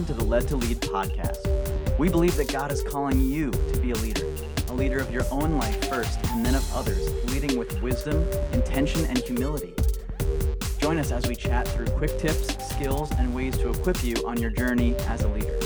welcome to the Led to Lead podcast. We believe that God is calling you to be a leader, a leader of your own life first and then of others, leading with wisdom, intention, and humility. Join us as we chat through quick tips, skills, and ways to equip you on your journey as a leader.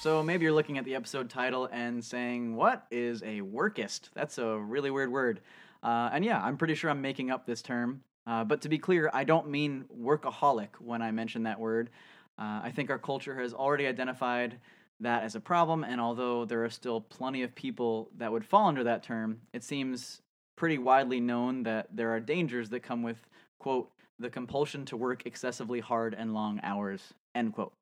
So maybe you're looking at the episode title and saying, What is a workist? That's a really weird word. Uh, and yeah, I'm pretty sure I'm making up this term. Uh, but to be clear, I don't mean workaholic when I mention that word. Uh, I think our culture has already identified that as a problem, and although there are still plenty of people that would fall under that term, it seems pretty widely known that there are dangers that come with, quote, the compulsion to work excessively hard and long hours, end quote.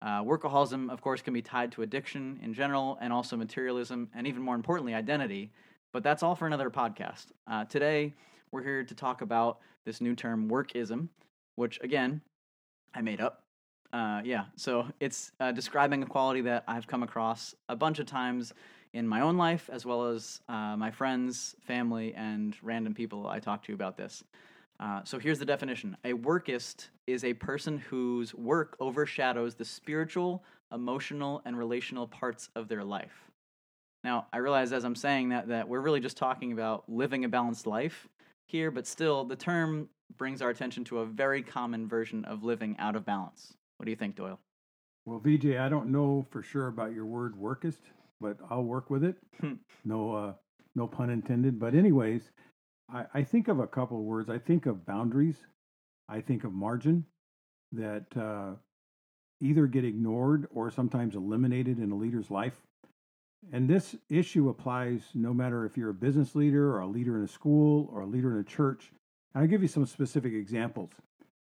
Uh, workaholism, of course, can be tied to addiction in general and also materialism, and even more importantly, identity. But that's all for another podcast. Uh, today, we're here to talk about this new term, workism, which again, I made up. Uh, yeah, so it's uh, describing a quality that I've come across a bunch of times in my own life, as well as uh, my friends, family, and random people I talk to about this. Uh, so here's the definition A workist is a person whose work overshadows the spiritual, emotional, and relational parts of their life. Now, I realize as I'm saying that, that we're really just talking about living a balanced life here, but still, the term brings our attention to a very common version of living out of balance. What do you think, Doyle? Well, VJ, I don't know for sure about your word workist, but I'll work with it. Hmm. no, uh, no pun intended. But anyways, I, I think of a couple of words. I think of boundaries. I think of margin that uh, either get ignored or sometimes eliminated in a leader's life. And this issue applies no matter if you're a business leader or a leader in a school or a leader in a church. And I'll give you some specific examples.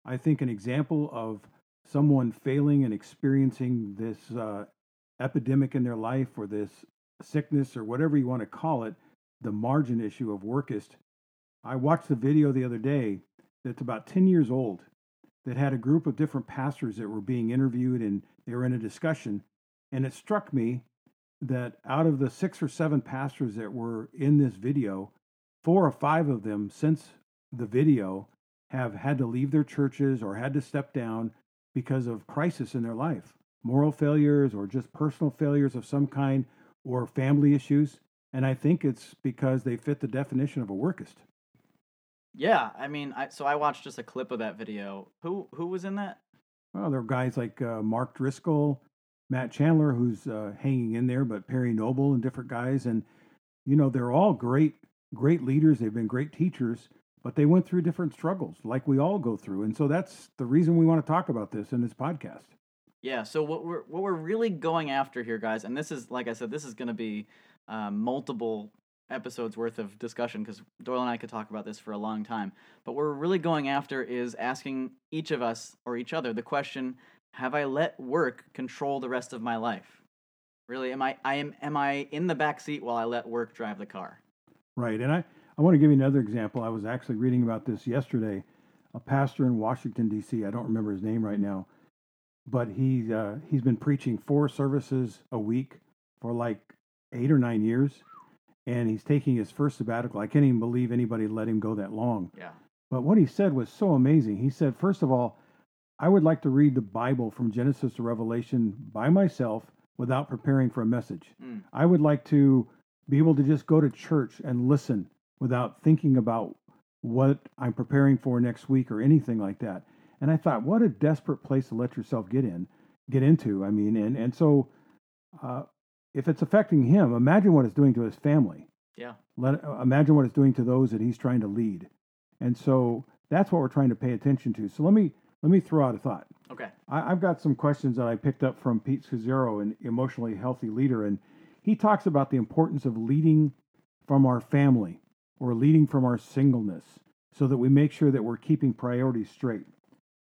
I think an example of someone failing and experiencing this uh, epidemic in their life or this sickness or whatever you want to call it, the margin issue of workist. I watched the video the other day that's about 10 years old that had a group of different pastors that were being interviewed and they were in a discussion. And it struck me that out of the six or seven pastors that were in this video, four or five of them since the video have had to leave their churches or had to step down because of crisis in their life moral failures or just personal failures of some kind or family issues. And I think it's because they fit the definition of a workist. Yeah, I mean, I, so I watched just a clip of that video. Who who was in that? Well, there were guys like uh, Mark Driscoll, Matt Chandler, who's uh, hanging in there, but Perry Noble and different guys. And, you know, they're all great, great leaders. They've been great teachers, but they went through different struggles like we all go through. And so that's the reason we want to talk about this in this podcast. Yeah. So what we're what we're really going after here, guys, and this is like I said, this is going to be um, multiple episodes worth of discussion because Doyle and I could talk about this for a long time. But what we're really going after is asking each of us or each other the question: Have I let work control the rest of my life? Really, am I I am am I in the back seat while I let work drive the car? Right. And I, I want to give you another example. I was actually reading about this yesterday. A pastor in Washington, D.C., I don't remember his name right now, but he, uh, he's been preaching four services a week for like eight or nine years. And he's taking his first sabbatical. I can't even believe anybody let him go that long. Yeah. But what he said was so amazing. He said, first of all, I would like to read the Bible from Genesis to Revelation by myself without preparing for a message. Mm. I would like to be able to just go to church and listen without thinking about what I'm preparing for next week or anything like that. And I thought, what a desperate place to let yourself get in, get into. I mean, and and so uh, if it's affecting him, imagine what it's doing to his family. Yeah. Let imagine what it's doing to those that he's trying to lead. And so that's what we're trying to pay attention to. So let me let me throw out a thought. Okay. I, I've got some questions that I picked up from Pete Scazzero, an emotionally healthy leader, and he talks about the importance of leading from our family or leading from our singleness so that we make sure that we're keeping priorities straight.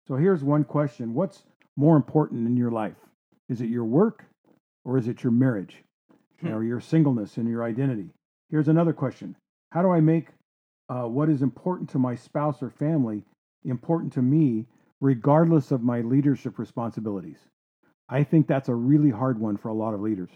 So here's one question What's more important in your life? Is it your work or is it your marriage Hmm. or your singleness and your identity? Here's another question How do I make uh, what is important to my spouse or family important to me, regardless of my leadership responsibilities? I think that's a really hard one for a lot of leaders.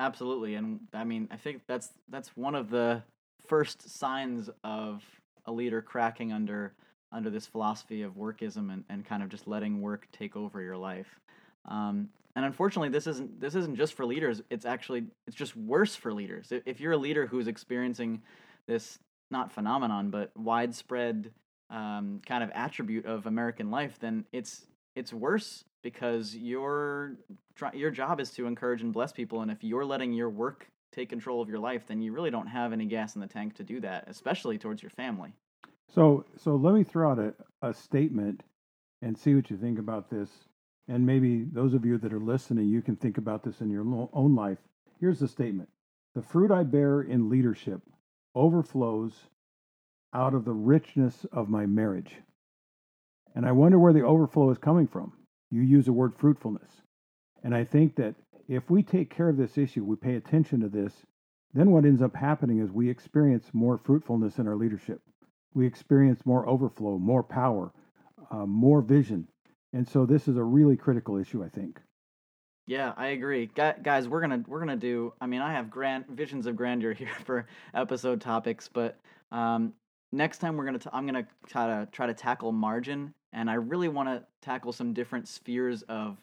Absolutely, and I mean, I think that's that's one of the first signs of a leader cracking under under this philosophy of workism and, and kind of just letting work take over your life. Um, and unfortunately, this isn't this isn't just for leaders. It's actually it's just worse for leaders. If you're a leader who's experiencing this not phenomenon but widespread um, kind of attribute of American life, then it's it's worse because your your job is to encourage and bless people, and if you're letting your work take control of your life, then you really don't have any gas in the tank to do that, especially towards your family. So, so let me throw out a, a statement and see what you think about this. And maybe those of you that are listening, you can think about this in your own life. Here's the statement The fruit I bear in leadership overflows out of the richness of my marriage. And I wonder where the overflow is coming from. You use the word fruitfulness. And I think that if we take care of this issue, we pay attention to this, then what ends up happening is we experience more fruitfulness in our leadership. We experience more overflow, more power, uh, more vision. And so this is a really critical issue, I think. Yeah, I agree, guys. We're gonna we're gonna do. I mean, I have grand visions of grandeur here for episode topics, but um, next time we're gonna t- I'm gonna try to try to tackle margin, and I really want to tackle some different spheres of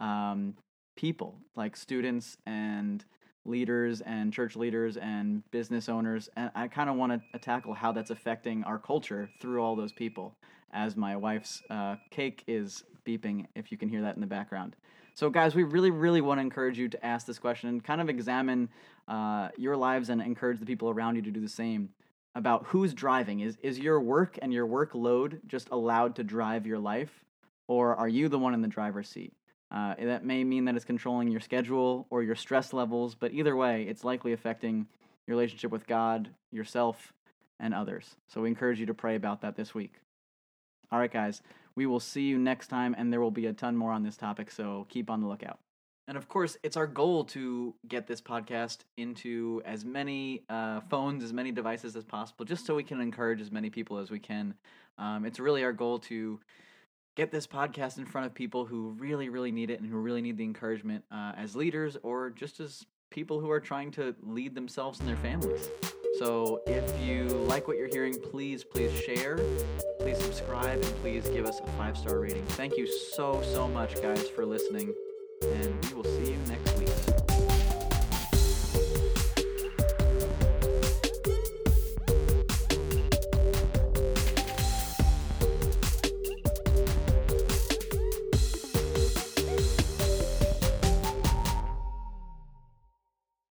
um, people, like students and leaders and church leaders and business owners, and I kind of want to tackle how that's affecting our culture through all those people. As my wife's uh, cake is beeping, if you can hear that in the background. So, guys, we really, really want to encourage you to ask this question and kind of examine uh, your lives and encourage the people around you to do the same about who's driving. Is, is your work and your workload just allowed to drive your life, or are you the one in the driver's seat? Uh, that may mean that it's controlling your schedule or your stress levels, but either way, it's likely affecting your relationship with God, yourself, and others. So we encourage you to pray about that this week. All right, guys, we will see you next time, and there will be a ton more on this topic, so keep on the lookout. And of course, it's our goal to get this podcast into as many uh, phones, as many devices as possible, just so we can encourage as many people as we can. Um, it's really our goal to get this podcast in front of people who really, really need it and who really need the encouragement uh, as leaders or just as people who are trying to lead themselves and their families. So if you like what you're hearing, please, please share, please subscribe, and please give us a five star rating. Thank you so, so much, guys, for listening. And